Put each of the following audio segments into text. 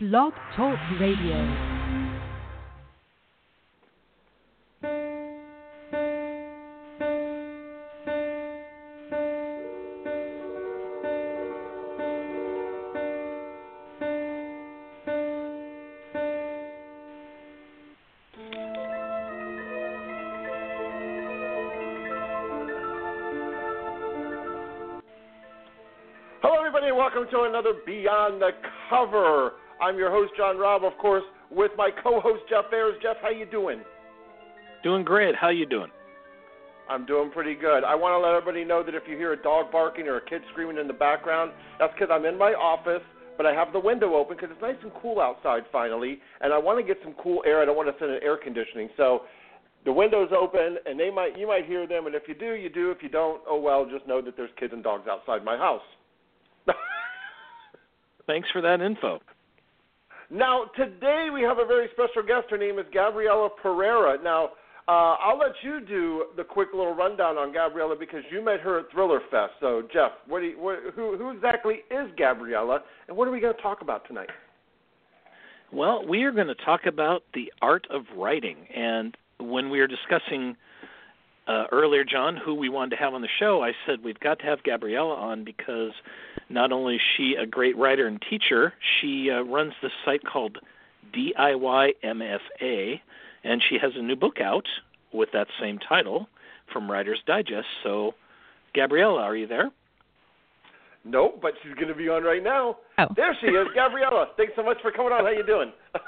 Blog Talk Radio. Hello, everybody, and welcome to another Beyond the Cover. I'm your host, John Robb, of course, with my co-host Jeff Ayers. Jeff, how you doing? Doing great. How you doing? I'm doing pretty good. I want to let everybody know that if you hear a dog barking or a kid screaming in the background, that's because I'm in my office, but I have the window open because it's nice and cool outside finally, and I want to get some cool air. I don't want to send in air conditioning, so the window's open, and they might you might hear them, and if you do, you do. If you don't, oh well. Just know that there's kids and dogs outside my house. Thanks for that info. Now, today we have a very special guest. Her name is Gabriela Pereira. Now, uh, I'll let you do the quick little rundown on Gabriela because you met her at Thriller Fest. So, Jeff, what do you, what, who, who exactly is Gabriela, and what are we going to talk about tonight? Well, we are going to talk about the art of writing. And when we were discussing uh, earlier, John, who we wanted to have on the show, I said we've got to have Gabriela on because not only is she a great writer and teacher, she uh, runs this site called DIY MFA, and she has a new book out with that same title from Writer's Digest. So, Gabriela, are you there? No, but she's going to be on right now. Oh. There she is, Gabriela. Thanks so much for coming on. How you doing?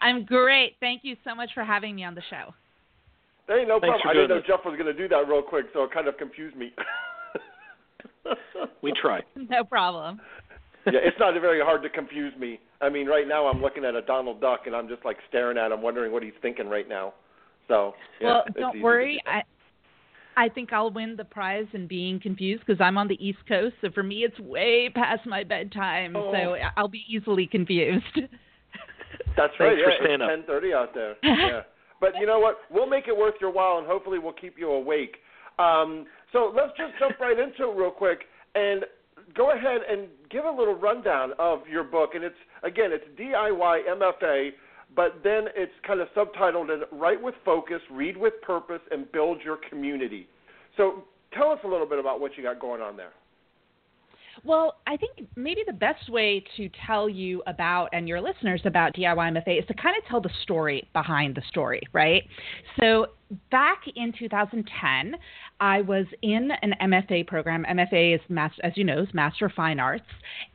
I'm great. Thank you so much for having me on the show. Hey, no Thanks problem. I didn't know doing Jeff was going to do that real quick, so it kind of confused me. We try. No problem. yeah, it's not very hard to confuse me. I mean, right now I'm looking at a Donald Duck and I'm just like staring at him, wondering what he's thinking right now. So, yeah, well, don't worry. do. I I think I'll win the prize in being confused because I'm on the East Coast. So for me, it's way past my bedtime. Oh. So I'll be easily confused. That's right. for yeah, staying it's up. 10:30 out there. yeah. But you know what? We'll make it worth your while, and hopefully we'll keep you awake. Um, so let's just jump right into it real quick and go ahead and give a little rundown of your book. And it's again, it's DIY MFA, but then it's kind of subtitled as "Write with Focus, Read with Purpose, and Build Your Community." So tell us a little bit about what you got going on there. Well, I think maybe the best way to tell you about and your listeners about DIY MFA is to kind of tell the story behind the story, right? So, back in 2010, I was in an MFA program. MFA is, as you know, is Master of Fine Arts,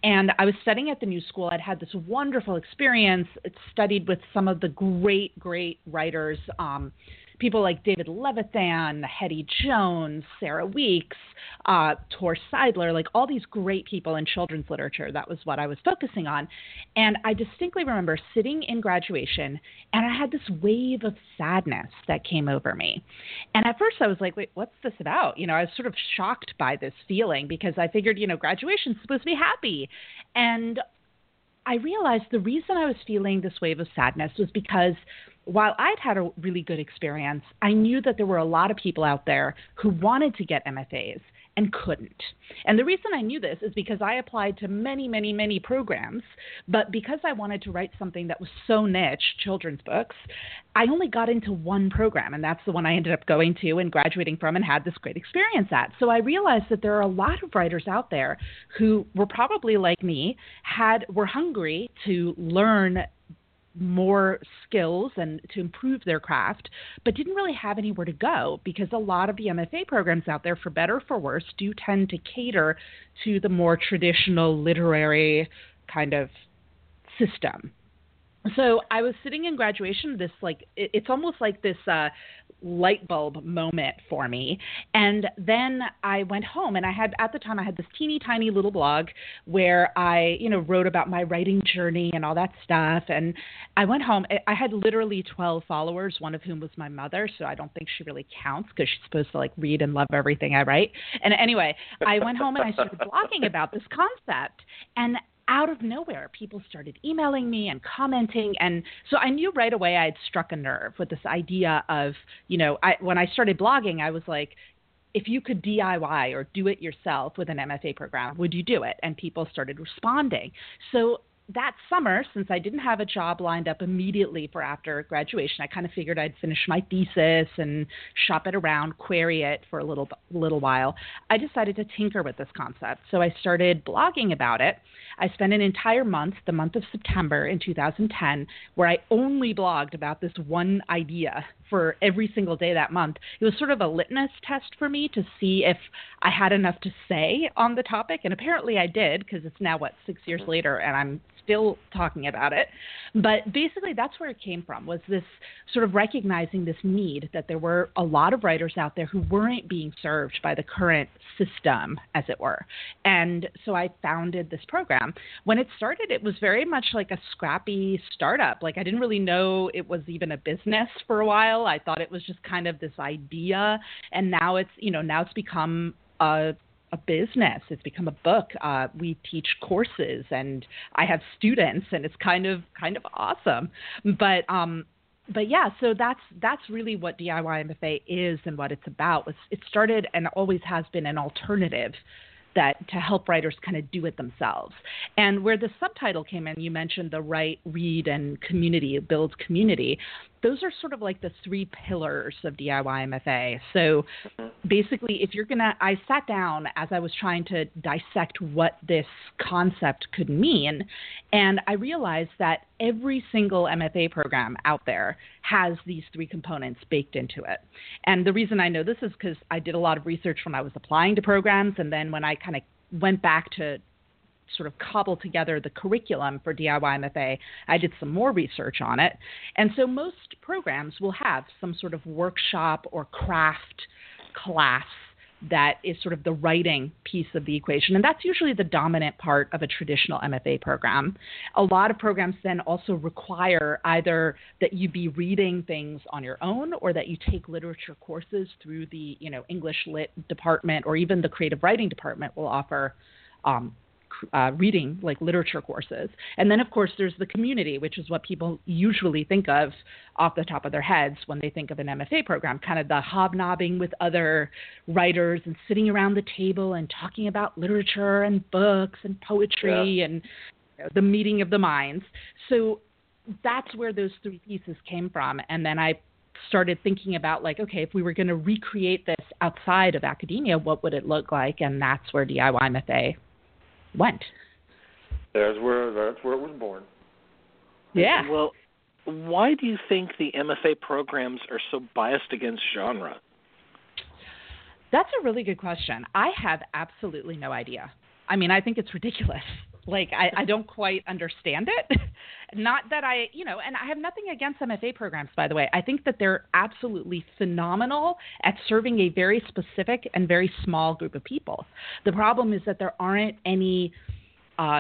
and I was studying at the New School. I'd had this wonderful experience. Studied with some of the great, great writers. Um, people like David Levithan, Hettie Jones, Sarah Weeks, uh, Tor Seidler, like all these great people in children's literature. That was what I was focusing on. And I distinctly remember sitting in graduation and I had this wave of sadness that came over me. And at first I was like, wait, what's this about? You know, I was sort of shocked by this feeling because I figured, you know, graduation's supposed to be happy. And I realized the reason I was feeling this wave of sadness was because while I'd had a really good experience, I knew that there were a lot of people out there who wanted to get MFAs and couldn't. And the reason I knew this is because I applied to many, many, many programs, but because I wanted to write something that was so niche, children's books, I only got into one program, and that's the one I ended up going to and graduating from and had this great experience at. So I realized that there are a lot of writers out there who were probably like me, had were hungry to learn more skills and to improve their craft, but didn't really have anywhere to go because a lot of the MFA programs out there, for better or for worse, do tend to cater to the more traditional literary kind of system. So I was sitting in graduation, this like it, it's almost like this uh, light bulb moment for me. And then I went home and I had at the time I had this teeny tiny little blog where I, you know, wrote about my writing journey and all that stuff. And I went home. Eh, I had literally 12 followers, one of whom was my mother, so I don't think she really counts because she's supposed to like read and love everything I write. And anyway, I went home and I started blogging about this concept. And out of nowhere, people started emailing me and commenting, and so I knew right away I had struck a nerve with this idea of, you know, I, when I started blogging, I was like, if you could DIY or do it yourself with an MFA program, would you do it? And people started responding. So that summer, since I didn't have a job lined up immediately for after graduation, I kind of figured I'd finish my thesis and shop it around, query it for a little little while. I decided to tinker with this concept, so I started blogging about it. I spent an entire month, the month of September in 2010, where I only blogged about this one idea for every single day that month. It was sort of a litmus test for me to see if I had enough to say on the topic, and apparently I did because it's now what six years mm-hmm. later, and I'm still talking about it. But basically, that's where it came from was this sort of recognizing this need that there were a lot of writers out there who weren't being served by the current system, as it were. And so I founded this program. When it started, it was very much like a scrappy startup. Like I didn't really know it was even a business for a while. I thought it was just kind of this idea. And now it's, you know, now it's become a a business. It's become a book. Uh, we teach courses, and I have students, and it's kind of kind of awesome. But um, but yeah, so that's that's really what DIY MFA is and what it's about. It started and always has been an alternative that to help writers kind of do it themselves. And where the subtitle came in, you mentioned the write, read, and community, build community those are sort of like the three pillars of DIY MFA. So mm-hmm. basically, if you're going to, I sat down as I was trying to dissect what this concept could mean, and I realized that every single MFA program out there has these three components baked into it. And the reason I know this is because I did a lot of research when I was applying to programs, and then when I kind of went back to sort of cobble together the curriculum for DIY MFA, I did some more research on it. And so most programs will have some sort of workshop or craft class that is sort of the writing piece of the equation. And that's usually the dominant part of a traditional MFA program. A lot of programs then also require either that you be reading things on your own or that you take literature courses through the, you know, English lit department or even the creative writing department will offer um, uh, reading like literature courses. And then, of course, there's the community, which is what people usually think of off the top of their heads when they think of an MFA program kind of the hobnobbing with other writers and sitting around the table and talking about literature and books and poetry yeah. and you know, the meeting of the minds. So that's where those three pieces came from. And then I started thinking about like okay if we were going to recreate this outside of academia what would it look like and that's where diy mfa went. There's where that's where it was born. Yeah. Well, why do you think the MFA programs are so biased against genre? That's a really good question. I have absolutely no idea. I mean, I think it's ridiculous. Like, I, I don't quite understand it. Not that I, you know, and I have nothing against MFA programs, by the way. I think that they're absolutely phenomenal at serving a very specific and very small group of people. The problem is that there aren't any. Uh,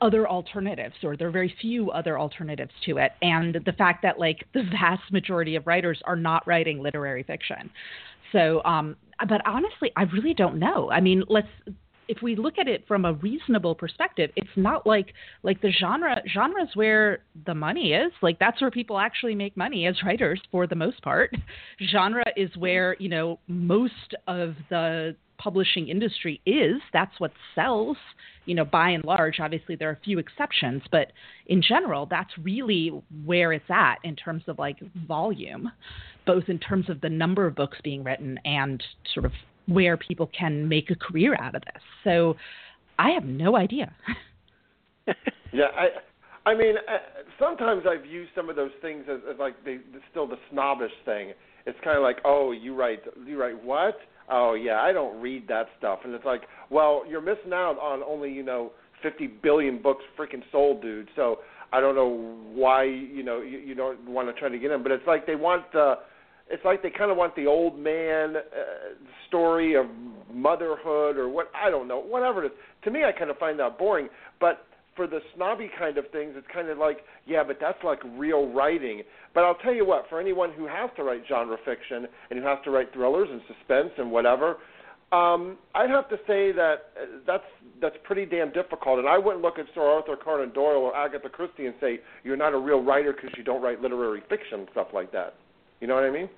other alternatives or there are very few other alternatives to it and the fact that like the vast majority of writers are not writing literary fiction so um but honestly i really don't know i mean let's if we look at it from a reasonable perspective, it's not like like the genre genres where the money is. Like that's where people actually make money as writers for the most part. Genre is where, you know, most of the publishing industry is. That's what sells, you know, by and large. Obviously, there are a few exceptions, but in general, that's really where it's at in terms of like volume, both in terms of the number of books being written and sort of where people can make a career out of this. So I have no idea. yeah, I I mean, uh, sometimes I view some of those things as, as like they still the snobbish thing. It's kind of like, oh, you write you write what? Oh yeah, I don't read that stuff, and it's like, well, you're missing out on only you know 50 billion books freaking sold, dude. So I don't know why you know you, you don't want to try to get in, but it's like they want uh, it's like they kind of want the old man uh, story of motherhood or what I don't know, whatever it is. To me, I kind of find that boring. But for the snobby kind of things, it's kind of like, yeah, but that's like real writing. But I'll tell you what, for anyone who has to write genre fiction and who has to write thrillers and suspense and whatever, um, I'd have to say that uh, that's that's pretty damn difficult. And I wouldn't look at Sir Arthur Conan Doyle or Agatha Christie and say you're not a real writer because you don't write literary fiction and stuff like that. You know what I mean?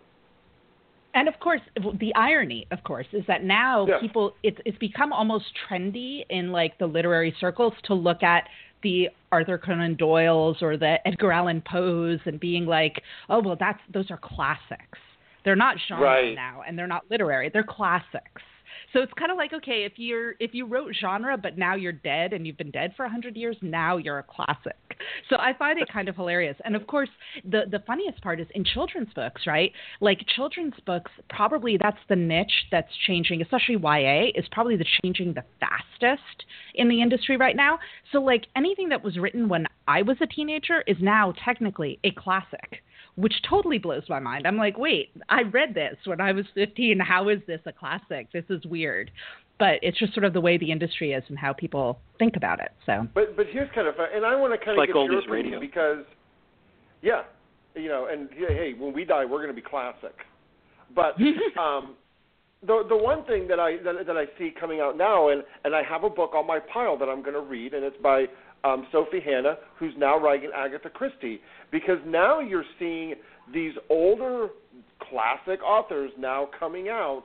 And of course the irony of course is that now yeah. people it's it's become almost trendy in like the literary circles to look at the Arthur Conan Doyle's or the Edgar Allan Poe's and being like, oh well, that's those are classics. They're not genre right. now, and they're not literary. They're classics. So it's kind of like okay, if you're if you wrote genre but now you're dead and you've been dead for a hundred years, now you're a classic. So I find it kind of hilarious. And of course, the the funniest part is in children's books, right? Like children's books, probably that's the niche that's changing, especially YA is probably the changing the fastest in the industry right now. So like anything that was written when I was a teenager is now technically a classic which totally blows my mind. I'm like, wait, I read this when I was 15. How is this a classic? This is weird. But it's just sort of the way the industry is and how people think about it. So. But but here's kind of fun, and I want to kind of get like your radio. opinion because, yeah, you know, and hey, when we die, we're going to be classic. But um, the the one thing that I that, that I see coming out now, and and I have a book on my pile that I'm going to read, and it's by um, Sophie Hannah, who's now writing Agatha Christie, because now you're seeing these older classic authors now coming out,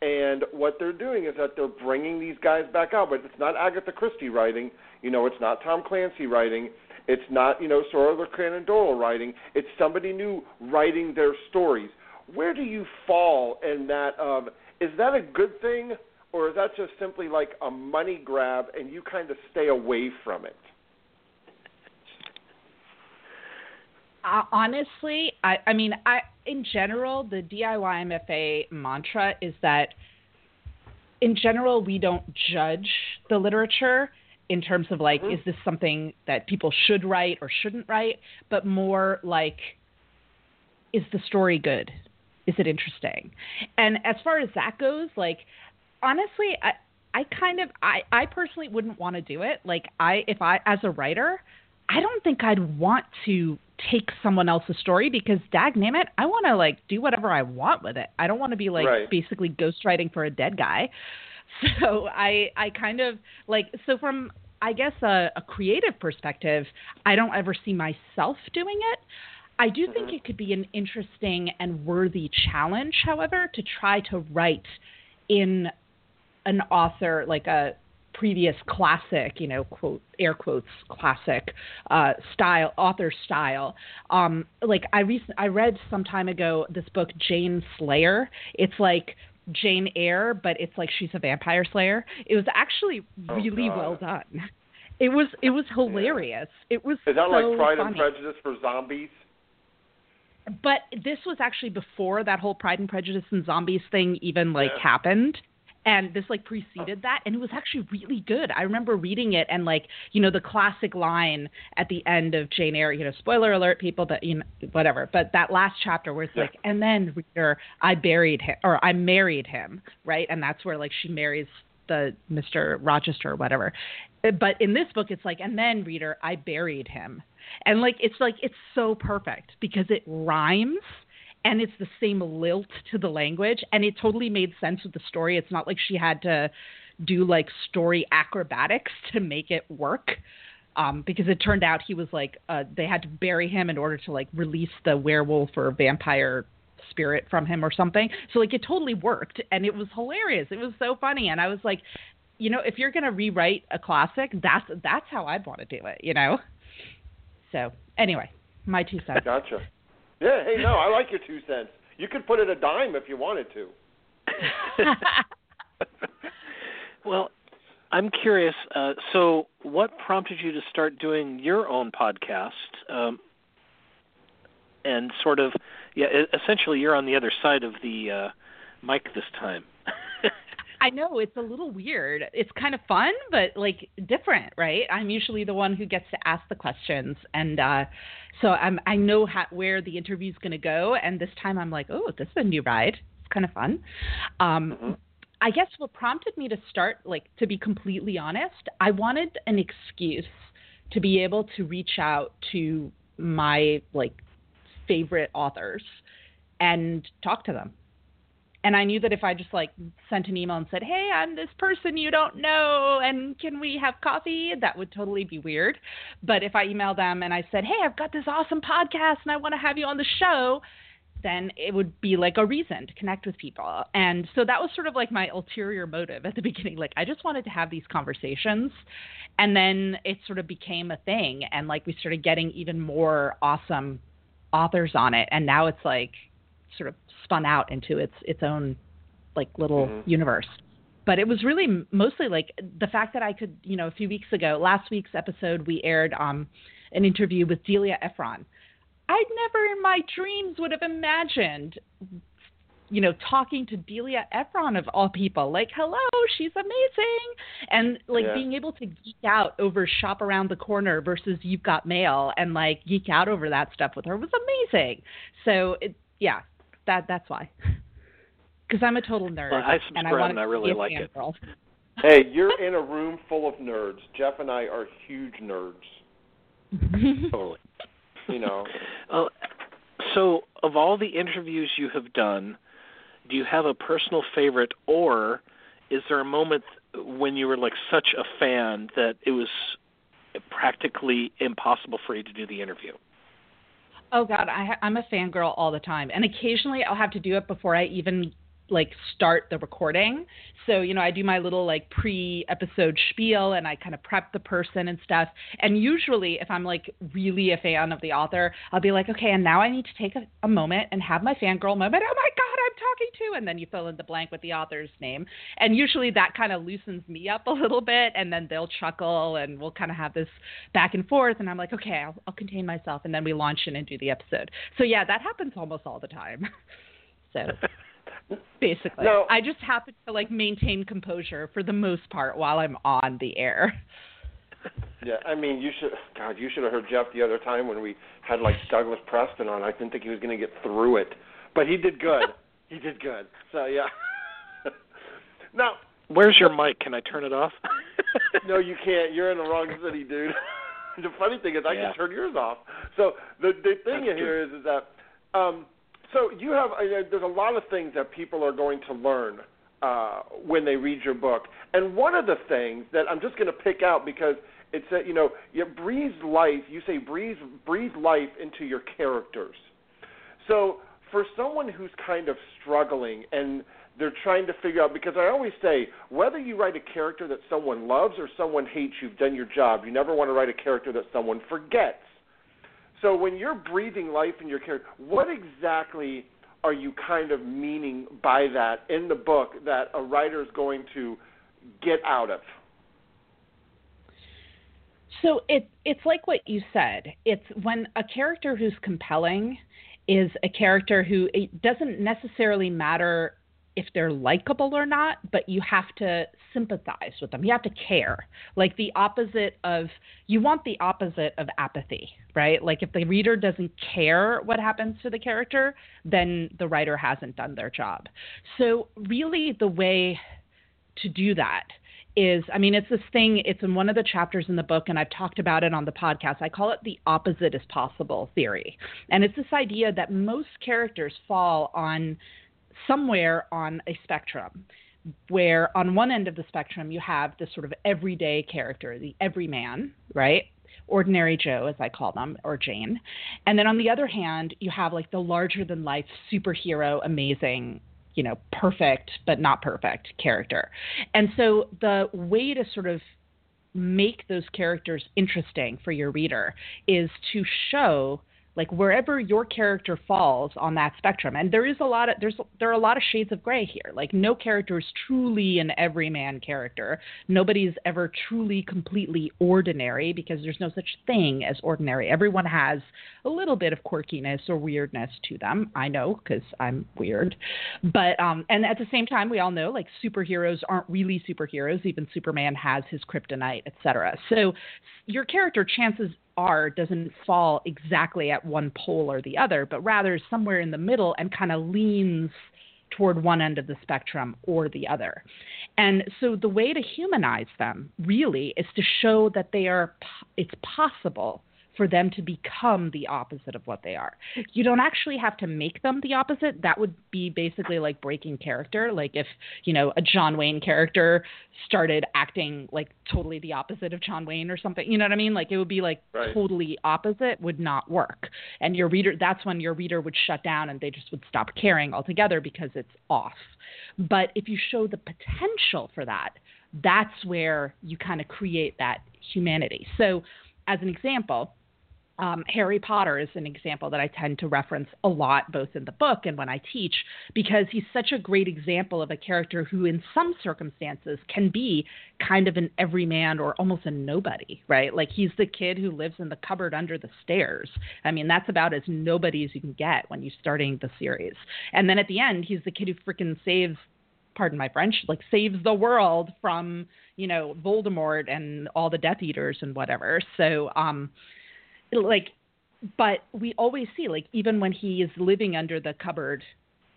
and what they're doing is that they're bringing these guys back out, but it's not Agatha Christie writing, you know, it's not Tom Clancy writing, it's not you know Sora Conan Doyle writing, it's somebody new writing their stories. Where do you fall in that? Of is that a good thing? Or is that just simply like a money grab and you kind of stay away from it? Uh, honestly, I, I mean, I in general, the DIY MFA mantra is that in general we don't judge the literature in terms of like, mm-hmm. is this something that people should write or shouldn't write, but more like, is the story good? Is it interesting? And as far as that goes, like, honestly, I, I kind of, I, I personally wouldn't want to do it. Like, I, if I, as a writer, I don't think I'd want to take someone else's story because dag name it, I want to like do whatever I want with it. I don't want to be like right. basically ghostwriting for a dead guy. So I I kind of like so from I guess a, a creative perspective, I don't ever see myself doing it. I do think mm-hmm. it could be an interesting and worthy challenge, however, to try to write in an author like a previous classic, you know, quote air quotes classic uh, style, author style. Um, like I recent I read some time ago this book Jane Slayre. It's like Jane Eyre, but it's like she's a vampire slayer. It was actually Oh, really God. well done. It was it was hilarious. It was Is that so like Pride funny. and Prejudice for zombies? But this was actually before that whole Pride and Prejudice and zombies thing even like Yeah. happened. And this like preceded that and it was actually really good. I remember reading it and like, you know, the classic line at the end of Jane Eyre, you know, spoiler alert people but you know whatever. But that last chapter where it's Yeah. like and then reader, I buried him or I married him, right? And that's where like she marries the Mr. Rochester or whatever. Uh, but in this book it's like and then reader, I buried him. And like it's like it's so perfect because it rhymes and it's the same lilt to the language and it totally made sense with the story. It's not like she had to do like story acrobatics to make it work. Um, because it turned out he was like uh, they had to bury him in order to like release the werewolf or vampire spirit from him or something. So like it totally worked and it was hilarious. It was so funny and I was like, you know, if you're gonna rewrite a classic, that's that's how I'd want to do it, you know. So anyway, my two cents. Gotcha. Yeah, hey, no, I like your two cents. You could put it a dime if you wanted to. well, I'm curious. Uh, so, what prompted you to start doing your own podcast? Um, and sort of, yeah, essentially, you're on the other side of the uh, mic this time. I know it's a little weird. It's kind of fun, but like different, right? I'm usually the one who gets to ask the questions, and uh, so I'm I know how, where the interview's going to go. And this time I'm like, oh, this is a new ride. It's kind of fun. Um, Mhm. I guess what prompted me to start, like to be completely honest, I wanted an excuse to be able to reach out to my like favorite authors and talk to them and I knew that if I just like sent an email and said, "Hey, I'm this person you don't know, and can we have coffee?" that would totally be weird. But if I emailed them and I said, "Hey, I've got this awesome podcast and I want to have you on the show," then it would be like a reason to connect with people. And so that was sort of like my ulterior motive at the beginning. Like I just wanted to have these conversations. And then it sort of became a thing. And like we started getting even more awesome authors on it. And now it's like sort of spun out into its its own like little mm-hmm. universe. But it was really mostly like the fact that I could, you know, a few weeks ago, last week's episode, we aired um, an interview with Delia Ephron, I'd never in my dreams would have imagined you know, talking to Delia Ephron of all people, like, hello, she's amazing. And like yeah. being able to geek out over shop around the corner versus you've got mail and like geek out over that stuff with her was amazing. So it, yeah, that that's why. Because I'm a total nerd. Well, I and I, want I really like it. Girl. hey, you're in a room full of nerds. Jeff and I are huge nerds. totally you know. Uh, so, of all the interviews you have done, do you have a personal favorite, or is there a moment when you were like such a fan that it was practically impossible for you to do the interview? Oh God, I, I'm a fangirl all the time, and occasionally I'll have to do it before I even like start the recording. So, you know, I do my little like pre episode spiel and I kind of prep the person and stuff. And usually, if I'm like really a fan of the author, I'll be like, okay, and now I need to take a, a moment and have my fangirl moment. Oh my God, I'm talking to. And then you fill in the blank with the author's name. And usually that kind of loosens me up a little bit. And then they'll chuckle and we'll kind of have this back and forth. And I'm like, okay, I'll, I'll contain myself. And then we launch in and do the episode. So, yeah, that happens almost all the time. so. Basically. No. I just happen to like maintain composure for the most part while I'm on the air. Yeah, I mean, you should. God, you should have heard Jeff the other time when we had like Douglas Preston on. I didn't think he was going to get through it, but he did good. he did good. So yeah. now, where's your mic? Can I turn it off? no, you can't. You're in the wrong city, dude. the funny thing is, I yeah. can turn yours off. So the the thing That's here is, is that um, so you have uh, there's a lot of things that people are going to learn uh, when they read your book, and one of the things that I'm just going to pick out because it's that you know you breathe life. You say breathe breathe life into your characters. So for someone who's kind of struggling and they're trying to figure out because I always say whether you write a character that someone loves or someone hates, you've done your job. You never want to write a character that someone forgets. So when you're breathing life in your character, what exactly are you kind of meaning by that in the book that a writer is going to get out of? So it it's like what you said. It's when a character who's compelling is a character who it doesn't necessarily matter if they're likable or not, but you have to sympathize with them. You have to care. Like the opposite of, you want the opposite of apathy, right? Like if the reader doesn't care what happens to the character, then the writer hasn't done their job. So, really, the way to do that is I mean, it's this thing, it's in one of the chapters in the book, and I've talked about it on the podcast. I call it the opposite is possible theory. And it's this idea that most characters fall on somewhere on a spectrum where on one end of the spectrum you have this sort of everyday character, the everyman, right? Ordinary Joe, as I call them, or Jane. And then on the other hand, you have like the larger than life superhero, amazing, you know, perfect but not perfect character. And so the way to sort of make those characters interesting for your reader is to show like wherever your character falls on that spectrum. And there is a lot of there's there are a lot of shades of gray here. Like no character is truly an everyman character. Nobody's ever truly completely ordinary because there's no such thing as ordinary. Everyone has a little bit of quirkiness or weirdness to them. I know because i'm weird. But um and at the same time we all know like superheroes aren't really superheroes. Even superman has his kryptonite etc so your character chances are doesn't fall exactly at one pole or the other, but rather somewhere in the middle and kind of leans toward one end of the spectrum or the other. And so the way to humanize them really is to show that they are it's possible for them to become the opposite of what they are. You don't actually have to make them the opposite. That would be basically like breaking character. Like if, you know, a John Wayne character started acting like totally the opposite of John Wayne or something. You know what I mean? Like it would be like right. totally opposite would not work. And your reader that's when your reader would shut down and they just would stop caring altogether because it's off. But if you show the potential for that, that's where you kind of create that humanity. So as an example, um, Harry Potter is an example that I tend to reference a lot, both in the book and when I teach, because he's such a great example of a character who, in some circumstances, can be kind of an everyman or almost a nobody, right? Like he's the kid who lives in the cupboard under the stairs. I mean, that's about as nobody as you can get when you're starting the series. And then at the end, he's the kid who freaking saves pardon my French, like saves the world from, you know, Voldemort and all the Death Eaters and whatever. So, um, like but we always see like even when he is living under the cupboard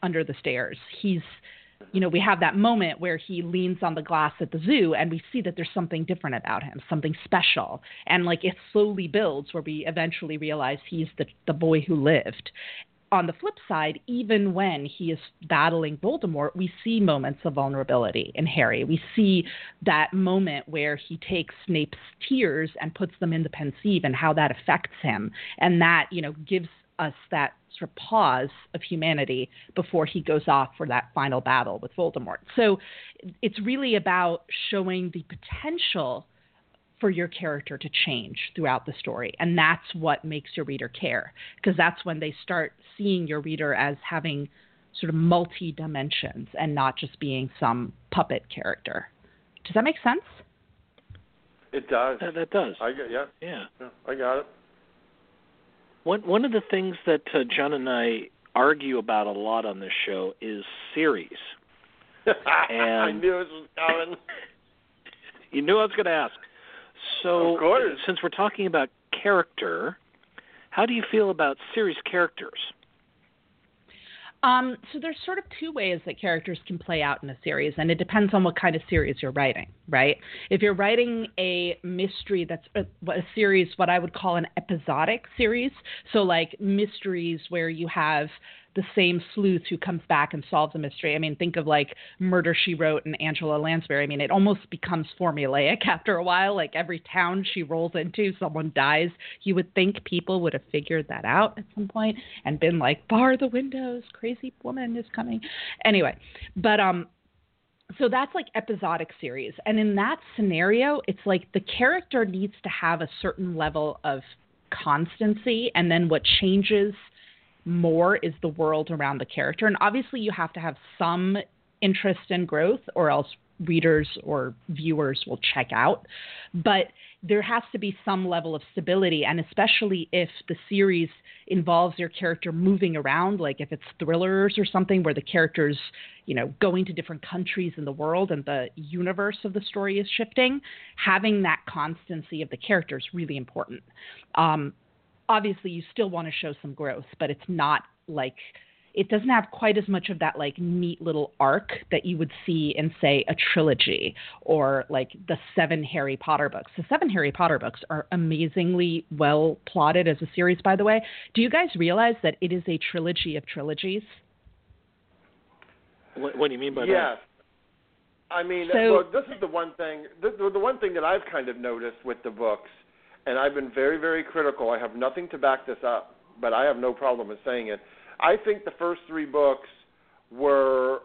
under the stairs he's you know we have that moment where he leans on the glass at the zoo and we see that there's something different about him something special. And like it slowly builds where we eventually realize he's the the boy who lived on the flip side, even when he is battling Voldemort, we see moments of vulnerability in Harry. We see that moment where he takes Snape's tears and puts them in the Pensieve and how that affects him. And that, you know, gives us that sort of pause of humanity before he goes off for that final battle with Voldemort. So it's really about showing the potential for your character to change throughout the story. And that's what makes your reader care, because that's when they start seeing your reader as having sort of multi dimensions and not just being some puppet character. Does that make sense? It does. Uh, that does. I get, yeah. yeah. Yeah. I got it. One one of the things that uh, John and I argue about a lot on this show is series. I knew it was coming. You knew I was going to ask. So, Of course. since we're talking about character, how do you feel about series characters? Um, so there's sort of two ways that characters can play out in a series, and it depends on what kind of series you're writing, right? If you're writing a mystery that's a, a series, what I would call an episodic series, so like mysteries where you have the same sleuth who comes back and solves a mystery. I mean, think of like Murder She Wrote and Angela Lansbury. I mean, it almost becomes formulaic after a while. Like every town she rolls into, someone dies. You would think people would have figured that out at some point and been like, bar the windows, crazy woman is coming. Anyway, but um, so that's like episodic series and in that scenario it's like the character needs to have a certain level of constancy and then what changes more is the world around the character. And obviously, you have to have some interest in growth, or else readers or viewers will check out. But there has to be some level of stability, and especially if the series involves your character moving around, like if it's thrillers or something where the characters, you know, going to different countries in the world and the universe of the story is shifting, having that constancy of the character is really important. Um, obviously you still want to show some growth, but it's not like it doesn't have quite as much of that like neat little arc that you would see in say a trilogy or like the seven Harry Potter books. The seven Harry Potter books are amazingly well plotted as a series by the way. Do you guys realize that it is a trilogy of trilogies? What, what do you mean by yes. that? I mean, So- well, this is the one thing. The, the, the one thing that I've kind of noticed with the books, and I've been very, very critical. I have nothing to back this up, but I have no problem with saying it. I think the first three books were.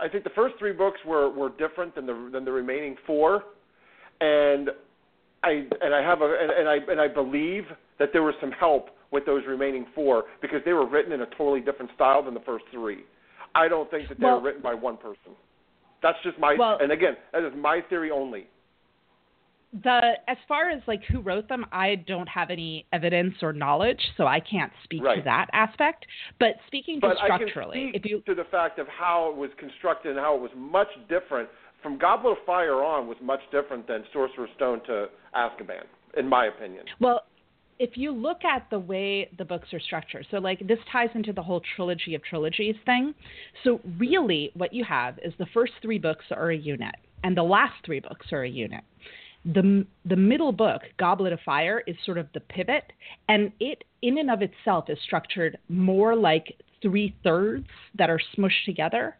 I think the first three books were were different than the than the remaining four, and I and I have a and, and I and I believe that there was some help with those remaining four because they were written in a totally different style than the first three. I don't think that they Well- were written by one person. That's just my Well- and again, that is my theory only. The as far as like who wrote them, I don't have any evidence or knowledge, so I can't speak to that aspect. But speaking to But I can structurally, speak if you to the fact of how it was constructed and how it was much different from Goblet of Fire on was much different than Sorcerer's Stone to Azkaban, in my opinion. Well, if you look at the way the books are structured, so like this ties into the whole trilogy of trilogies thing. So really, what you have is the first three books are a unit, and the last three books are a unit. The the middle book, Goblet of Fire, is sort of the pivot, and it in and of itself is structured more like three thirds that are smushed together,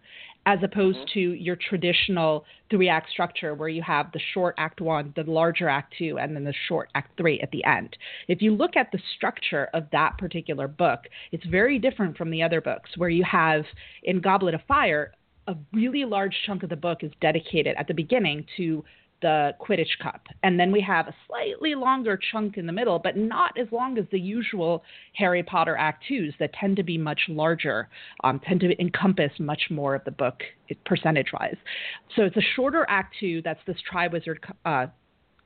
as opposed mm-hmm. to your traditional three act structure where you have the short act one, the larger act two, and then the short act three at the end. If you look at the structure of that particular book, it's very different from the other books where you have in Goblet of Fire, a really large chunk of the book is dedicated at the beginning to the Quidditch Cup. And then we have a slightly longer chunk in the middle, but not as long as the usual Harry Potter Act Twos that tend to be much larger, um, tend to encompass much more of the book percentage wise. So it's a shorter Act Two. That's this Triwizard uh,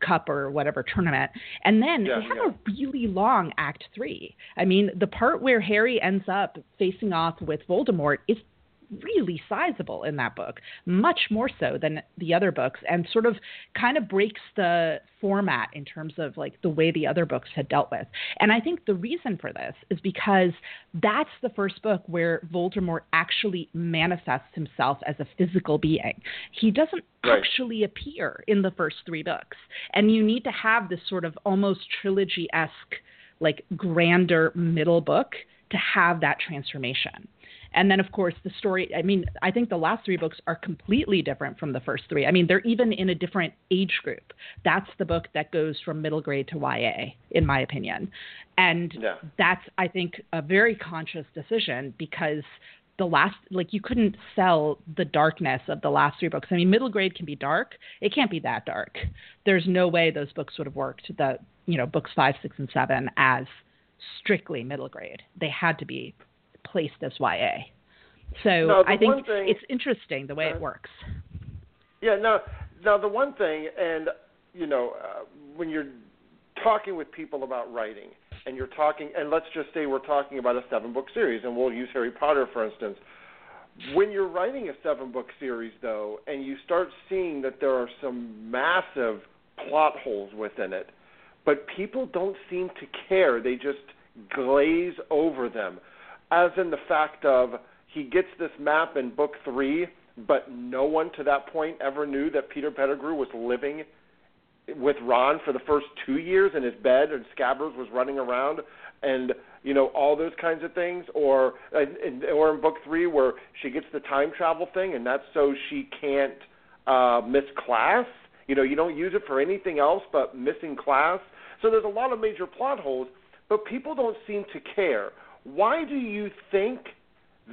Cup or whatever tournament. And then yeah, we have yeah. a really long Act Three. I mean, the part where Harry ends up facing off with Voldemort is really sizable in that book, much more so than the other books, and sort of kind of breaks the format in terms of like the way the other books had dealt with. And I think the reason for this is because that's the first book where Voldemort actually manifests himself as a physical being. He doesn't right. actually appear in the first three books. And you need to have this sort of almost trilogy esque, like grander middle book to have that transformation. And then, of course, the story. I mean, I think the last three books are completely different from the first three. I mean, they're even in a different age group. That's the book that goes from middle grade to YA, in my opinion. And yeah. that's, I think, a very conscious decision because the last like you couldn't sell the darkness of the last three books. I mean, middle grade can be dark. It can't be that dark. There's no way those books would have worked. The you know books five, six, and seven as strictly middle grade. They had to be placed as YA. So I think thing, it's interesting the way uh, it works. Yeah. Now, now the one thing, and you know, uh, when you're talking with people about writing, and you're talking, and let's just say we're talking about a seven book series, and we'll use Harry Potter for instance. When you're writing a seven book series, though, and you start seeing that there are some massive plot holes within it, but people don't seem to care. They just glaze over them as in the fact of he gets this map in book three, but no one to that point ever knew that Peter Pettigrew was living with Ron for the first two years in his bed, and Scabbers was running around, and you know all those kinds of things, or in, or in book three where she gets the time travel thing, and that's so she can't uh, miss class. You know, you don't use it for anything else but missing class. So there's a lot of major plot holes, but people don't seem to care. Why do you think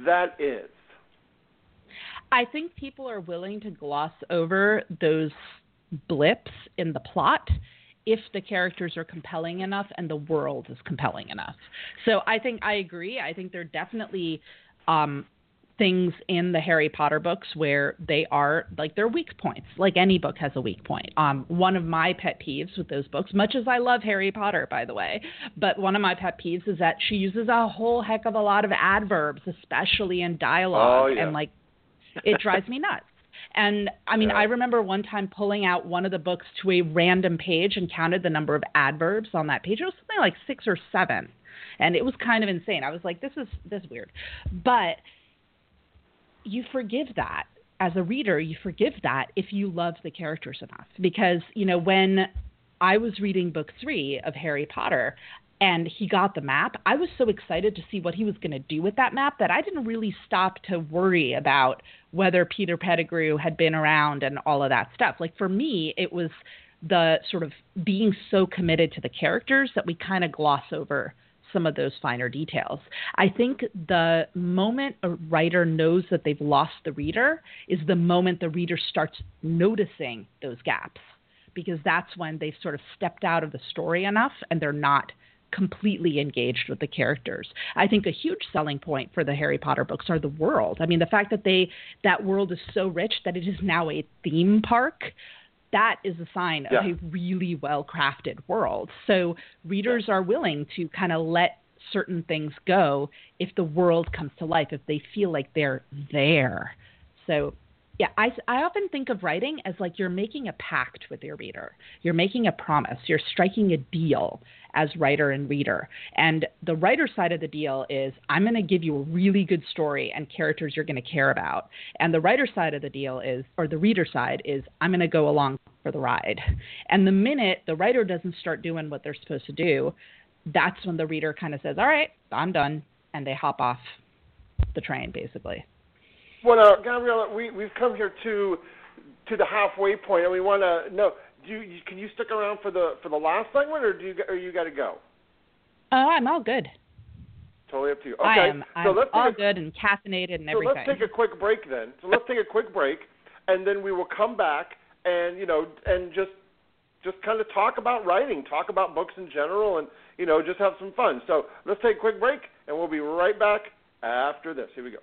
that is? I think people are willing to gloss over those blips in the plot if the characters are compelling enough and the world is compelling enough. So I think I agree. I think they're definitely um, things in the Harry Potter books where they are like they're weak points. Like any book has a weak point. Um, one of my pet peeves with those books, much as I love Harry Potter, by the way, but one of my pet peeves is that she uses a whole heck of a lot of adverbs, especially in dialogue, oh, yeah. and like it drives me nuts. And I mean, yeah. I remember one time pulling out one of the books to a random page and counted the number of adverbs on that page. It was something like six or seven, and it was kind of insane. I was like, this is this is weird, but you forgive that as a reader, you forgive that if you love the characters enough. Because, you know, when I was reading book three of Harry Potter and he got the map, I was so excited to see what he was going to do with that map that I didn't really stop to worry about whether Peter Pettigrew had been around and all of that stuff. Like for me, it was the sort of being so committed to the characters that we kind of gloss over some of those finer details. I think the moment a writer knows that they've lost the reader is the moment the reader starts noticing those gaps because that's when they've sort of stepped out of the story enough and they're not completely engaged with the characters. I think a huge selling point for the Harry Potter books are the world. I mean, the fact that they that world is so rich that it is now a theme park that is a sign yeah. of a really well crafted world. So readers are willing to kind of let certain things go if the world comes to life, if they feel like they're there. So yeah, I, I often think of writing as like you're making a pact with your reader. You're making a promise. You're striking a deal as writer and reader. And the writer side of the deal is I'm going to give you a really good story and characters you're going to care about. And the writer side of the deal is, or the reader side is, I'm going to go along for the ride. And the minute the writer doesn't start doing what they're supposed to do, that's when the reader kind of says, All right, I'm done. And they hop off the train, basically. Well, now, Gabriela, we we've come here to to the halfway point, and we want to know. Do you, can you stick around for the for the last segment, or do you or you got to go? Uh, I'm all good. Totally up to you. Okay, I am. I'm so let's all a, good and caffeinated and so everything. So let's take a quick break then. So let's take a quick break, and then we will come back and you know and just just kind of talk about writing, talk about books in general, and you know just have some fun. So let's take a quick break, and we'll be right back after this. Here we go.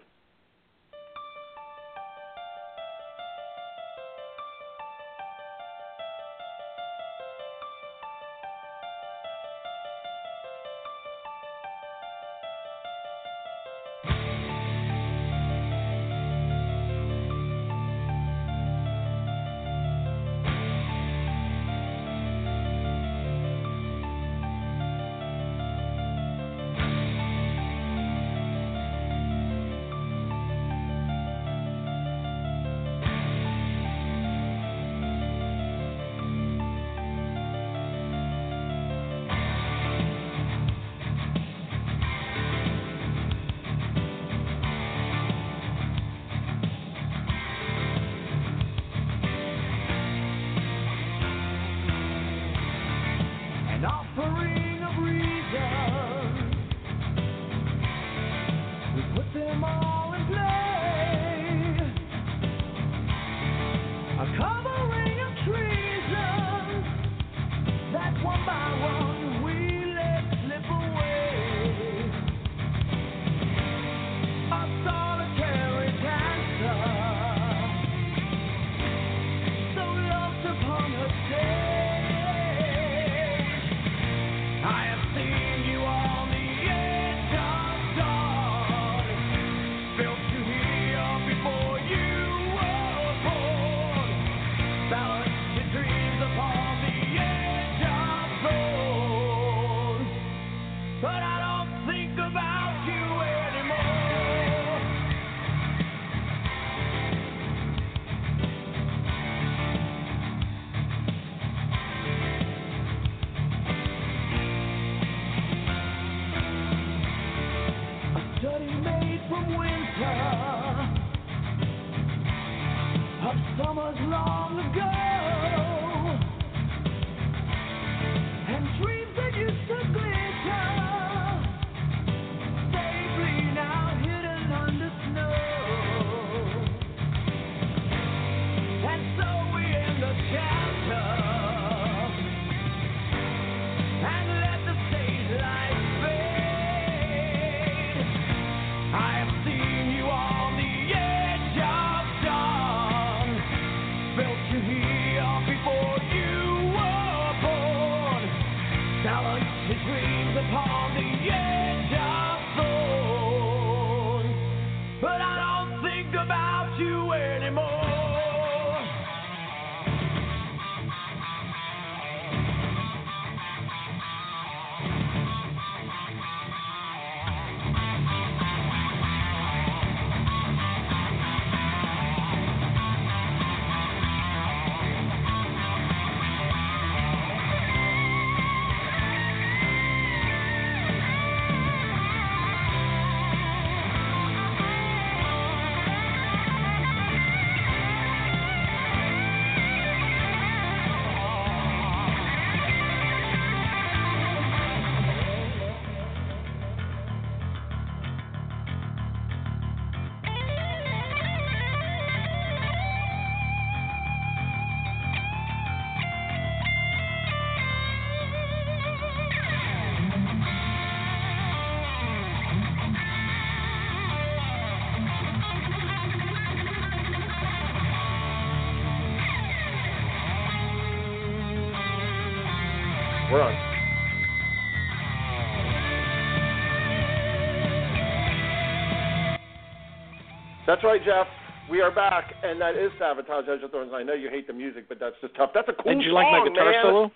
That's right, Jeff. We are back, and that is Savatage Edge of Thorns. I know you hate the music, but that's just tough. That's a cool song. Did you like my guitar man. solo?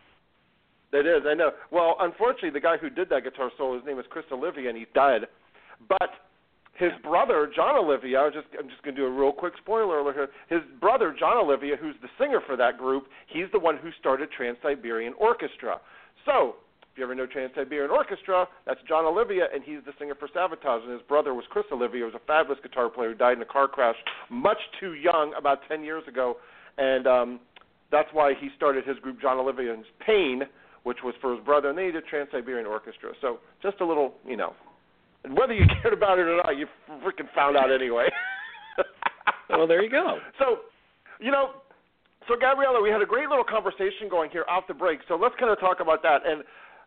That is, I know. Well, unfortunately, the guy who did that guitar solo, his name is Criss Oliva, and he's dead. But his brother, Jon Oliva, I was just, I'm just going to do a real quick spoiler alert here. His brother, Jon Oliva, who's the singer for that group, he's the one who started Trans Siberian Orchestra. So, if you ever know Trans Siberian Orchestra, that's Jon Oliva, and he's the singer for Savatage. And his brother was Criss Oliva, who was a fabulous guitar player who died in a car crash much too young, about 10 years ago. And um, that's why he started his group, Jon Oliva's Pain, which was for his brother, and then he did Trans Siberian Orchestra. So just a little, you know, and whether you cared about it or not, you freaking found out anyway. well, there you go. So, you know, so Gabriela, we had a great little conversation going here off the break. So let's kind of talk about that. And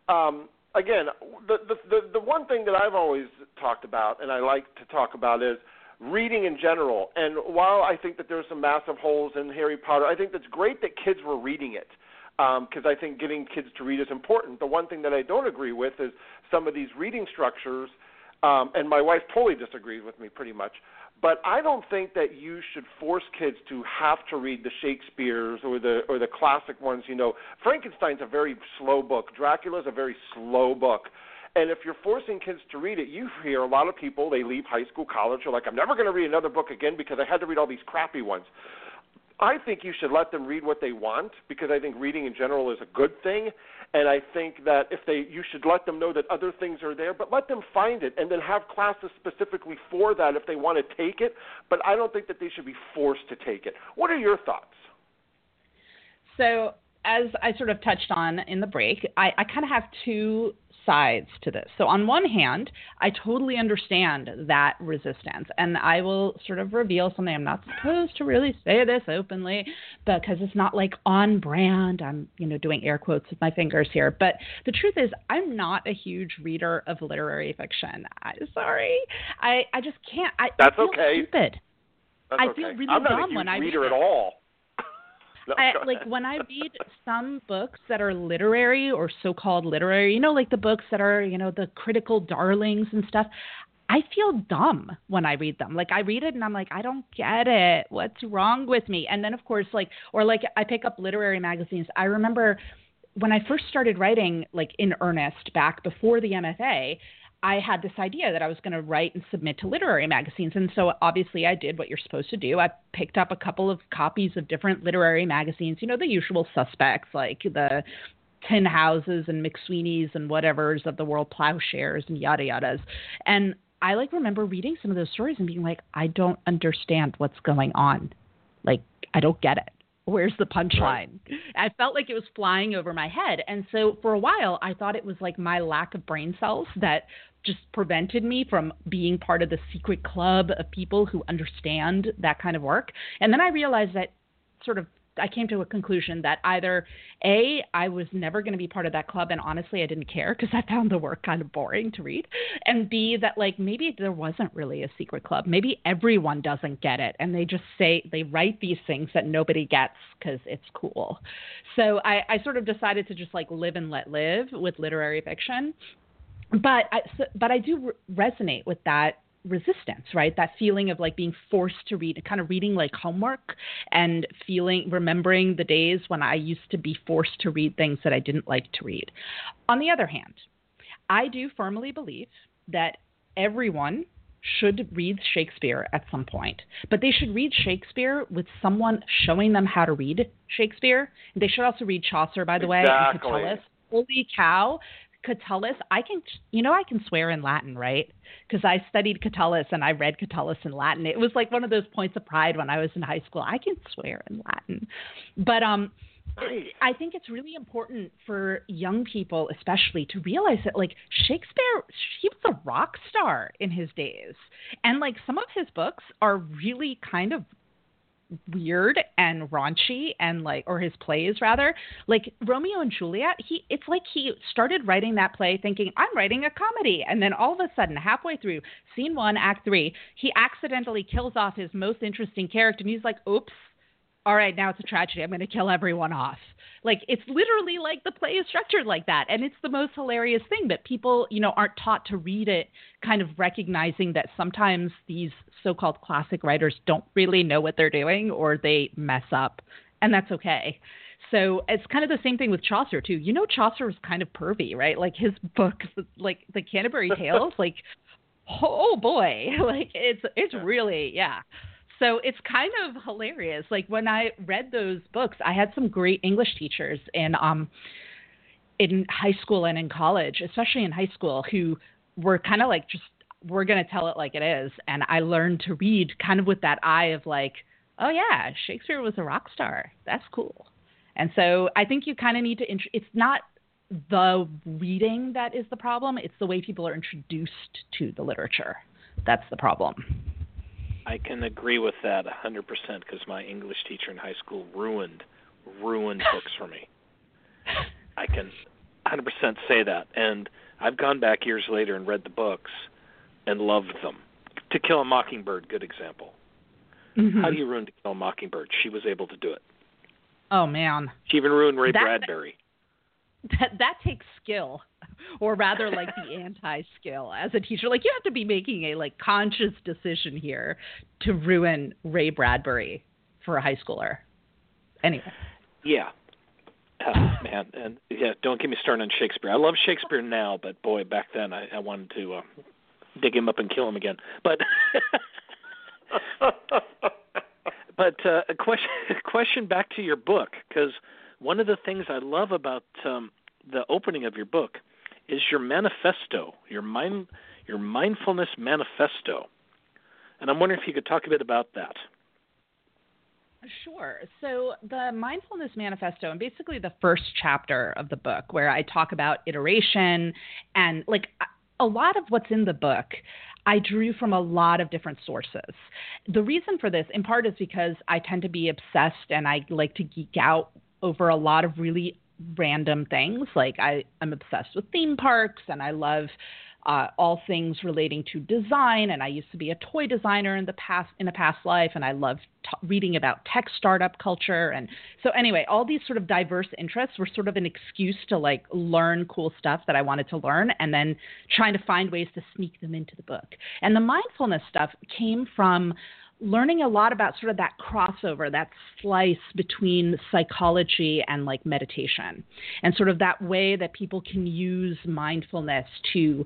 um, again, the, the the the one thing that I've always talked about, and I like to talk about, is reading in general. And while I think that there's some massive holes in Harry Potter, I think that's great that kids were reading it because um, I think getting kids to read is important. The one thing that I don't agree with is some of these reading structures, um, and my wife totally disagrees with me pretty much. But I don't think that you should force kids to have to read the Shakespeare's or the or the classic ones. You know, Frankenstein's a very slow book. Dracula's a very slow book. And if you're forcing kids to read it, you hear a lot of people, they leave high school, college, are like, I'm never going to read another book again because I had to read all these crappy ones. I think you should let them read what they want because I think reading in general is a good thing, and I think that if they you should let them know that other things are there, but let them find it and then have classes specifically for that if they want to take it. But I don't think that they should be forced to take it. What are your thoughts? So as I sort of touched on in the break, I, I kind of have two sides to this. So, on one hand, I totally understand that resistance, and I will sort of reveal something I'm not supposed to really say this openly because it's not like on brand. I'm, you know, doing air quotes with my fingers here, but the truth is, I'm not a huge reader of literary fiction. I, sorry, I I just can't. I, That's I feel okay. stupid. That's I okay. feel really I'm not dumb a huge when I reader read at all. No, I, like when I read some books that are literary or so-called literary, you know, like the books that are, you know, the critical darlings and stuff. I feel dumb when I read them. Like I read it and I'm like, I don't get it. What's wrong with me? And then of course, like, or like I pick up literary magazines. I remember when I first started writing, like in earnest, back before the MFA. I had this idea that I was going to write and submit to literary magazines. And so obviously I did what you're supposed to do. I picked up a couple of copies of different literary magazines, you know, the usual suspects like the Tin Houses and McSweeney's and whatever's of the world, Ploughshares and yada yadas. And I like remember reading some of those stories and being like, I don't understand what's going on. Like, I don't get it. Where's the punchline? I felt like it was flying over my head. And so for a while, I thought it was like my lack of brain cells that just prevented me from being part of the secret club of people who understand that kind of work. And then I realized that sort of I came to a conclusion that either A, I was never going to be part of that club, and honestly, I didn't care because I found the work kind of boring to read, and B, that like maybe there wasn't really a secret club. Maybe everyone doesn't get it, and they just say they write these things that nobody gets because it's cool. So I, I sort of decided to just like live and let live with literary fiction but I, so, but I do re- resonate with that resistance, right? That feeling of like being forced to read, kind of reading like homework and feeling, remembering the days when I used to be forced to read things that I didn't like to read. On the other hand, I do firmly believe that everyone should read Shakespeare at some point, but they should read Shakespeare with someone showing them how to read Shakespeare. They should also read Chaucer, by the way, and Exactly. Catullus. Holy cow, Catullus, I can, you know, I can swear in Latin, right? Because I studied Catullus and I read Catullus in Latin. It was like one of those points of pride when I was in high school. I can swear in Latin, but um, I think it's really important for young people, especially, to realize that like Shakespeare, he was a rock star in his days, and like some of his books are really kind of weird and raunchy and like or his plays rather. Like romeo and juliet he it's like he started writing that play thinking i'm writing a comedy. And then all of a sudden halfway through scene one act three he accidentally kills off his most interesting character and he's like oops all right, now it's a tragedy. I'm going to kill everyone off. Like it's literally like the play is structured like that, and it's the most hilarious thing. that people, you know, aren't taught to read it, kind of recognizing that sometimes these so-called classic writers don't really know what they're doing, or they mess up, and that's okay. So it's kind of the same thing with Chaucer too. You know, Chaucer was kind of pervy, right? Like his books, like the Canterbury Tales, like oh boy, like it's it's really yeah. So it's kind of hilarious. Like when I read those books, I had some great English teachers in um in high school and in college, especially in high school, who were kind of like just we're going to tell it like it is. And I learned to read kind of with that eye of like, oh yeah, Shakespeare was a rock star. That's cool. And so I think you kind of need to. Int- it's not the reading that is the problem. It's the way people are introduced to the literature. That's the problem. I can agree with that 100% because my English teacher in high school ruined ruined books for me. I can 100% say that. And I've gone back years later and read the books and loved them. To Kill a Mockingbird, good example. Mm-hmm. How do you ruin To Kill a Mockingbird? She was able to do it. Oh man. She even ruined Ray That- Bradbury. That that takes skill, or rather, like the anti-skill as a teacher. Like you have to be making a like conscious decision here to ruin Ray Bradbury for a high schooler. Anyway. Yeah. Oh, man, and yeah, don't get me started on Shakespeare. I love Shakespeare now, but boy, back then I, I wanted to uh, dig him up and kill him again. But but uh, a question a question back to your book because one of the things I love about um, the opening of your book is your manifesto, your mind your mindfulness manifesto, and I'm wondering if you could talk a bit about that. Sure. So the Mindfulness Manifesto, and basically the first chapter of the book, where I talk about iteration and like a lot of what's in the book, I drew from a lot of different sources. The reason for this, in part, is because I tend to be obsessed and I like to geek out over a lot of really random things. Like I, I'm obsessed with theme parks and I love uh, all things relating to design. And I used to be a toy designer in the past in a past life, and I love t- reading about tech startup culture. And so, anyway, all these sort of diverse interests were sort of an excuse to like learn cool stuff that I wanted to learn, and then trying to find ways to sneak them into the book. And the mindfulness stuff came from learning a lot about sort of that crossover, that slice between psychology and like meditation, and sort of that way that people can use mindfulness to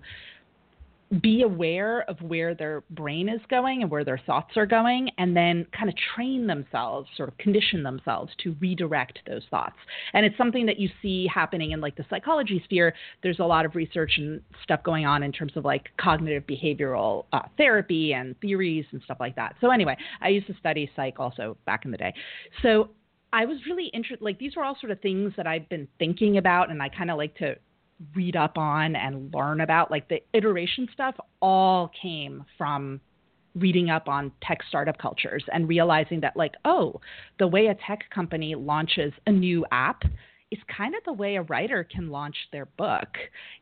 be aware of where their brain is going and where their thoughts are going, and then kind of train themselves, sort of condition themselves to redirect those thoughts. And it's something that you see happening in like the psychology sphere. There's a lot of research and stuff going on in terms of like cognitive behavioral uh, therapy and theories and stuff like that. So, anyway, I used to study psych also back in the day. So, I was really interested, like, these were all sort of things that I've been thinking about, and I kind of like to read up on and learn about. Like the iteration stuff all came from reading up on tech startup cultures and realizing that, like, oh, the way a tech company launches a new app is kind of the way a writer can launch their book.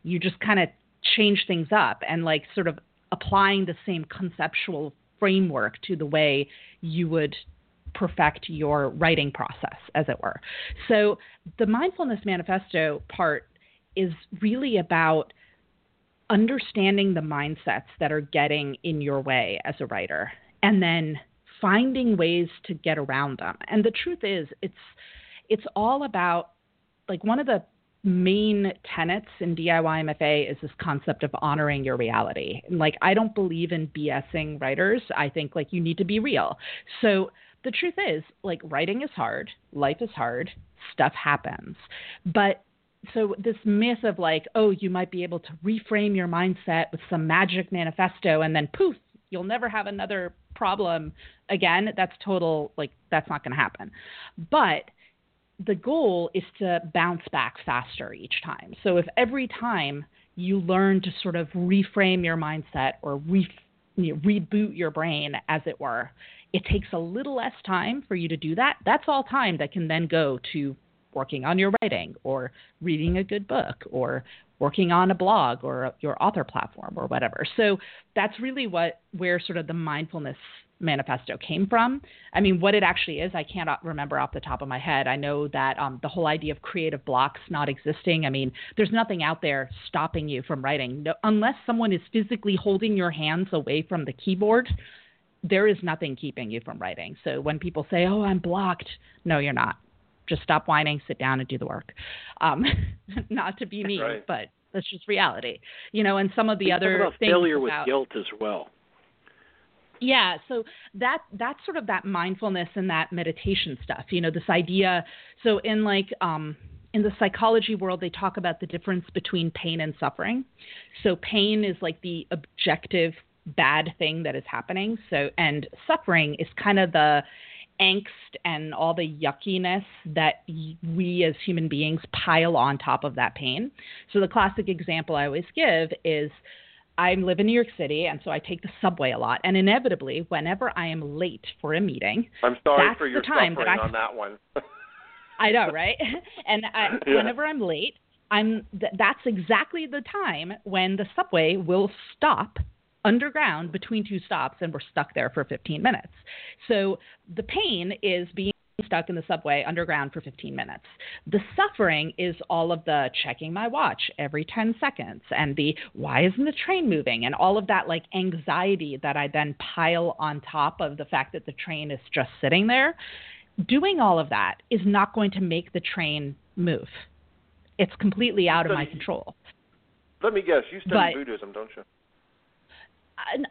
You just kind of change things up and, like, sort of applying the same conceptual framework to the way you would perfect your writing process, as it were. So, the Mindfulness Manifesto part is really about understanding the mindsets that are getting in your way as a writer and then finding ways to get around them. And the truth is it's it's all about like one of the main tenets in DIY MFA is this concept of honoring your reality. And like I don't believe in BSing writers. I think like you need to be real. So the truth is like writing is hard, life is hard, stuff happens. But so this myth of like, oh, you might be able to reframe your mindset with some magic manifesto and then poof, you'll never have another problem again. That's total like that's not going to happen. But the goal is to bounce back faster each time. So if every time you learn to sort of reframe your mindset or re, you know, reboot your brain, as it were, it takes a little less time for you to do that. That's all time that can then go to working on your writing or reading a good book or working on a blog or your author platform or whatever. So that's really what where sort of the mindfulness manifesto came from. I mean, what it actually is, I can't remember off the top of my head. I know that um, the whole idea of creative blocks not existing. I mean, there's nothing out there stopping you from writing, no, unless someone is physically holding your hands away from the keyboard. There is nothing keeping you from writing. So when people say, "Oh, I'm blocked," no, you're not. Just stop whining, sit down, and do the work. Um, not to be mean, right. but that's just reality, you know. And some of the we other about things failure about, with guilt as well. Yeah, so that that's sort of that mindfulness and that meditation stuff. You know, this idea. So in like um, in the psychology world, they talk about the difference between pain and suffering. So pain is like the objective bad thing that is happening. So and suffering is kind of the angst and all the yuckiness that we as human beings pile on top of that pain. So the classic example I always give is I live in New York City, and so I take the subway a lot. And inevitably, whenever I am late for a meeting, I'm sorry that's for your the time suffering that I, on that one. I know, right? and I, Yeah. whenever I'm late, I'm th- that's exactly the time when the subway will stop underground between two stops and we're stuck there for 15 minutes. So the pain is being stuck in the subway underground for 15 minutes. The suffering is all of the checking my watch every 10 seconds and the why isn't the train moving and all of that like anxiety that I then pile on top of the fact that the train is just sitting there. Doing all of that is not going to make the train move. It's completely out of my Study- control. Let me guess, you study But- Buddhism, don't you?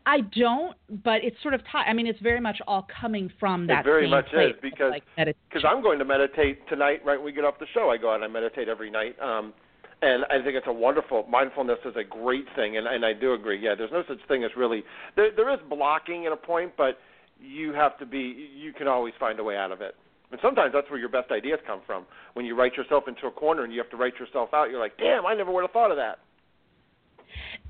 I- don't, but it's sort of ti I mean, it's very much all coming from that it very same much place is because like, because I'm going to meditate tonight. Right when we get off the show, I go out and I meditate every night. Um, and I think it's a wonderful mindfulness is a great thing, and and I do agree. Yeah, there's no such thing as really there. There is blocking at a point, but you have to be. You can always find a way out of it. And sometimes that's where your best ideas come from. When you write yourself into a corner and you have to write yourself out, you're like, damn, I never would have thought of that.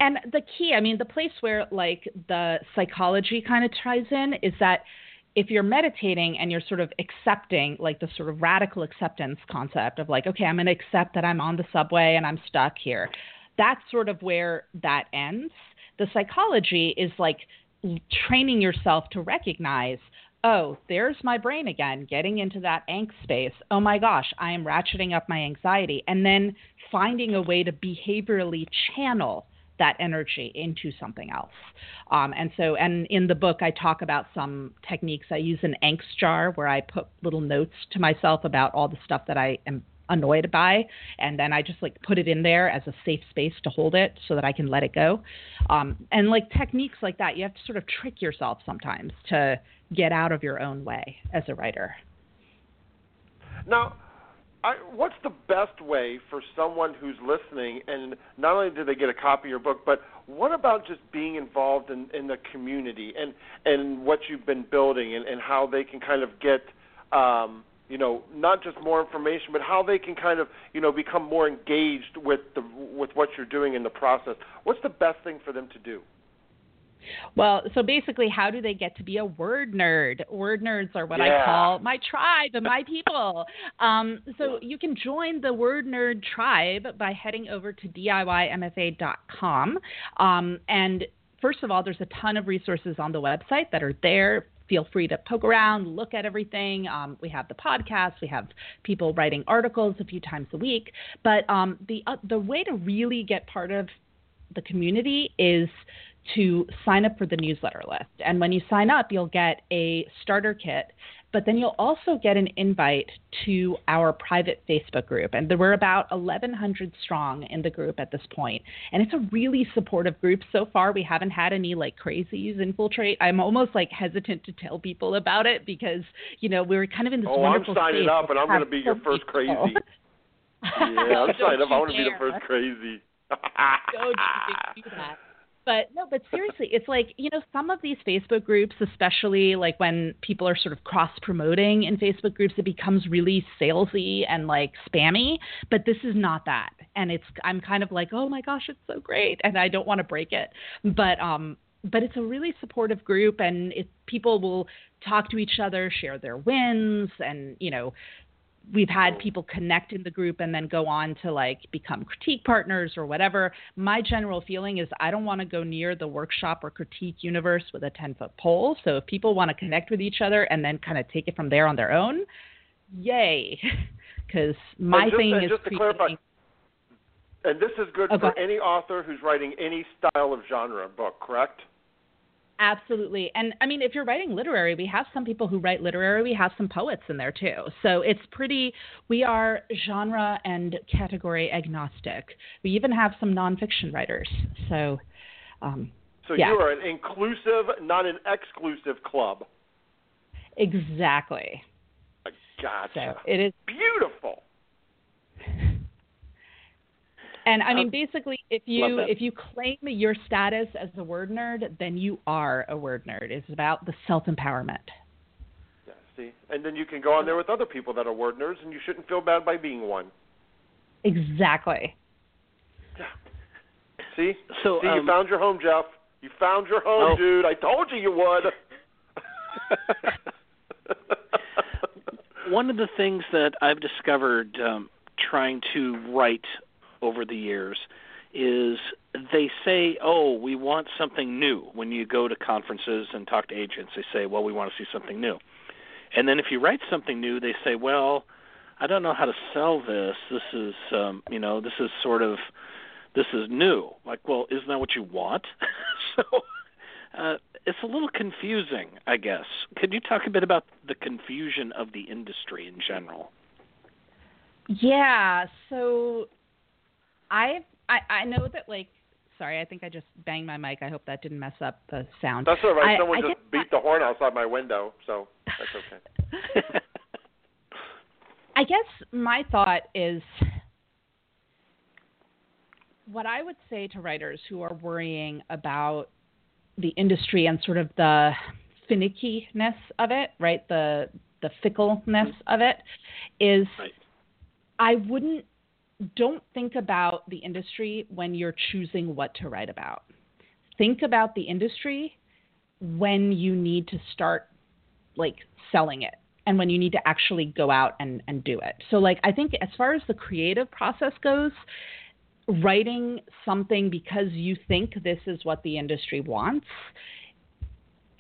And the key, I mean, the place where like the psychology kind of ties in is that if you're meditating and you're sort of accepting like the sort of radical acceptance concept of like, okay, I'm going to accept that I'm on the subway and I'm stuck here. That's sort of where that ends. The psychology is like training yourself to recognize oh, there's my brain again, getting into that angst space. Oh my gosh, I am ratcheting up my anxiety. And then finding a way to behaviorally channel that energy into something else. Um, and so, and in the book, I talk about some techniques. I use an angst jar where I put little notes to myself about all the stuff that I am annoyed by and then i just like put it in there as a safe space to hold it so that i can let it go um, and like techniques like that you have to sort of trick yourself sometimes to get out of your own way as a writer Now, I, what's the best way for someone who's listening, and not only do they get a copy of your book, but what about just being involved in, in the community and and what you've been building, and, and how they can kind of get, um, you know, not just more information, but how they can kind of, you know, become more engaged with the with what you're doing in the process. What's the best thing for them to do? Well, so basically, how do they get to be a word nerd? Word nerds are what Yeah. I call my tribe and my people. um, so you can join the Word Nerd tribe by heading over to DIYMFA.com. Um, and first of all, there's a ton of resources on the website that are there. Feel free to poke around, look at everything. Um, we have the podcast, we have people writing articles a few times a week. But um, the uh, the way to really get part of the community is to sign up for the newsletter list. And when you sign up, you'll get a starter kit, but then you'll also get an invite to our private Facebook group. And there were about 1,100 strong in the group at this point. And it's a really supportive group. So far, we haven't had any like crazies infiltrate. I'm almost like hesitant to tell people about it because, you know, we were kind of in this Oh, I'm signing up, and I'm going to be your first crazy. Yeah, I'm signing up. I want to be the first crazy. Don't you do that. But no, but seriously, it's like, you know, some of these Facebook groups, especially like when people are sort of cross promoting in Facebook groups, it becomes really salesy and like spammy. But this is not that. And it's I'm kind of like, oh my gosh, it's so great. And I don't want to break it. But um but it's a really supportive group and it people will talk to each other, share their wins and, you know, we've had people connect in the group and then go on to like become critique partners or whatever. My general feeling is I don't want to go near the workshop or critique universe with a 10 foot pole. So if people want to connect with each other and then kind of take it from there on their own, yay. Because my just, thing is just to clarify, and this is good oh, Okay. for any author who's writing any style of genre book, correct? Absolutely. And I mean, if you're writing literary, we have some people who write literary. We have some poets in there too. So it's pretty, we are genre and category agnostic. We even have some nonfiction writers. So, um, So Yeah. you are an inclusive, not an exclusive club. exactly. Gotcha. So it is. Beautiful. And I mean, Um, basically, if you if you claim your status as a word nerd, then you are a word nerd. It's about the self empowerment. Yeah, see, and then you can go on there with other people that are word nerds, and you shouldn't feel bad by being one. Exactly. Yeah. See, So, see, um, you found your home, Jeff. You found your home, Oh. dude. I told you you would. one of the things that I've discovered um, trying to write over the years is they say, "Oh, we want something new." When you go to conferences and talk to agents, they say, "Well, we want to see something new." And then if you write something new, they say, "Well, I don't know how to sell this. This is, um, you know, this is sort of, this is new." Like, well, isn't that what you want? so. Uh, it's a little confusing, I guess. Could you talk a bit about the confusion of the industry in general? Yeah. So I I I know that like sorry, I think I just banged my mic. I hope that didn't mess up the sound. That's all right. I- Someone I just beat the horn outside my window, so that's okay. I guess my thought is what I would say to writers who are worrying about the industry and sort of the finickiness of it, right? The the fickleness mm-hmm. of it is Right. I wouldn't don't think about the industry when you're choosing what to write about. Think about the industry when you need to start like selling it and when you need to actually go out and, and do it. So like I think as far as the creative process goes, writing something because you think this is what the industry wants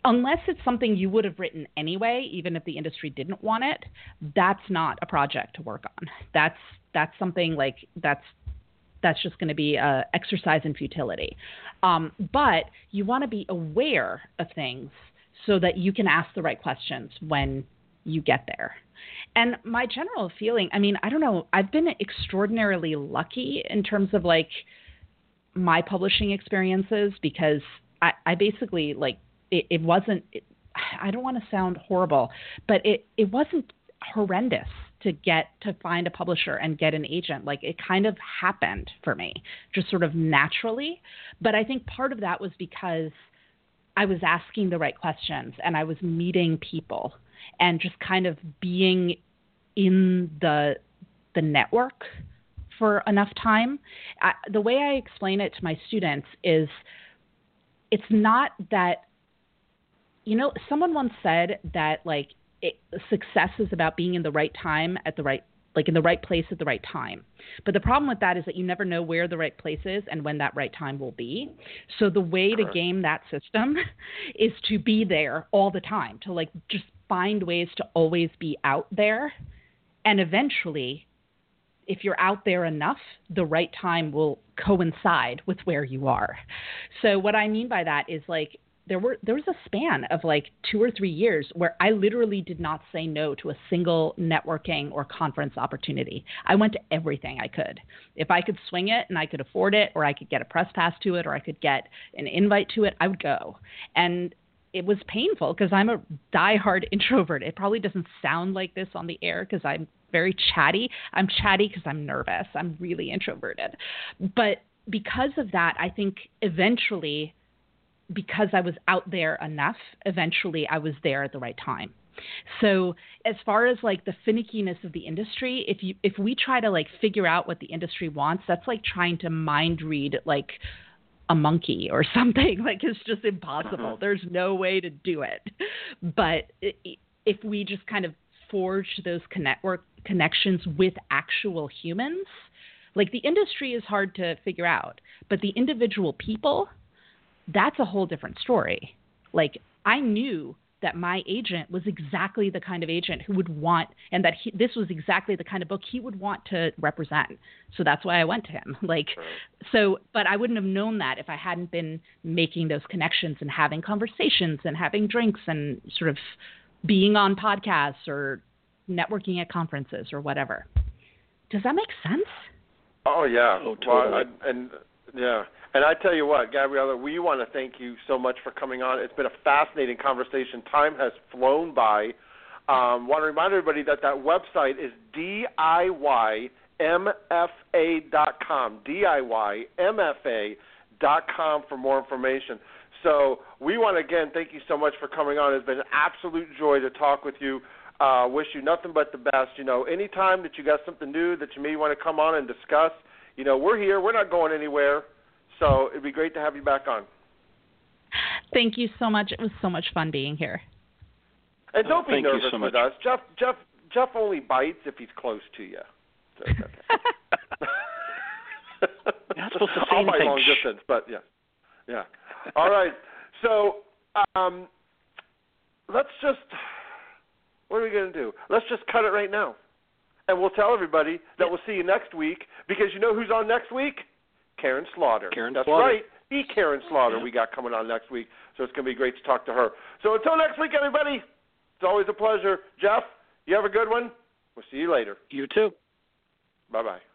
unless it's something you would have written anyway even if the industry didn't want it that's not a project to work on that's that's something like that's that's just going to be a exercise in futility. Um, but you want to be aware of things so that you can ask the right questions when you get there. And my general feeling, I mean, I don't know, I've been extraordinarily lucky in terms of like my publishing experiences because I, I basically like it, it wasn't it, I don't want to sound horrible, but it, it wasn't horrendous to get to find a publisher and get an agent. Like it kind of happened for me, just sort of naturally. But I think part of that was because I was asking the right questions and I was meeting people and just kind of being in the the network for enough time. I, the way I explain it to my students is it's not that you know someone once said that like it, success is about being in the right time at the right like in the right place at the right time. But the problem with that is that you never know where the right place is and when that right time will be. So the way to game that system is to be there all the time, to like just find ways to always be out there. And eventually, if you're out there enough, the right time will coincide with where you are. So what I mean by that is like there were there was a span of like two or three years where I literally did not say no to a single networking or conference opportunity. I went to everything I could. If I could swing it and I could afford it, or I could get a press pass to it, or I could get an invite to it, I would go. And it was painful because I'm a diehard introvert. It probably doesn't sound like this on the air because I'm very chatty. I'm chatty because I'm nervous. I'm really introverted. But because of that, I think eventually because I was out there enough, eventually I was there at the right time. So as far as like the finickiness of the industry, if you if we try to like figure out what the industry wants, that's like trying to mind read like a monkey or something. Like it's just impossible. Mhm. There's no way to do it. But if we just kind of forge those connect connections with actual humans, like the industry is hard to figure out, but the individual people, that's a whole different story. Like I knew that my agent was exactly the kind of agent who would want, and that he, this was exactly the kind of book he would want to represent. So that's why I went to him. Like, so, but I wouldn't have known that if I hadn't been making those connections and having conversations and having drinks and sort of being on podcasts or networking at conferences or whatever. Does that make sense? Oh yeah. Oh, totally. Well, I, and yeah. And I tell you what, Gabriela, we want to thank you so much for coming on. It's been a fascinating conversation. Time has flown by. Um, want to remind everybody that that website is DIYMFA.com. DIYMFA.com for more information. So we want to again thank you so much for coming on. It's been an absolute joy to talk with you. Uh, wish you nothing but the best. You know, anytime that you got something new that you may want to come on and discuss, you know, we're here. We're not going anywhere. So it'd be great to have you back on. Thank you so much. It was so much fun being here. And don't be Thank nervous so with us. Jeff Jeff Jeff only bites if he's close to you. So okay. You're not supposed to say I'll anything. long distance, but yeah, yeah. All right. So um, let's just what are we going to do? Let's just cut it right now, and we'll tell everybody that we'll see you next week because you know who's on next week? Karin Slaughter. Karin That's Slaughter. right. The Karin Slaughter Yeah. we got coming on next week. So it's going to be great to talk to her. So until next week, everybody, it's always a pleasure. Jeff, you have a good one. We'll see you later. You too. Bye bye.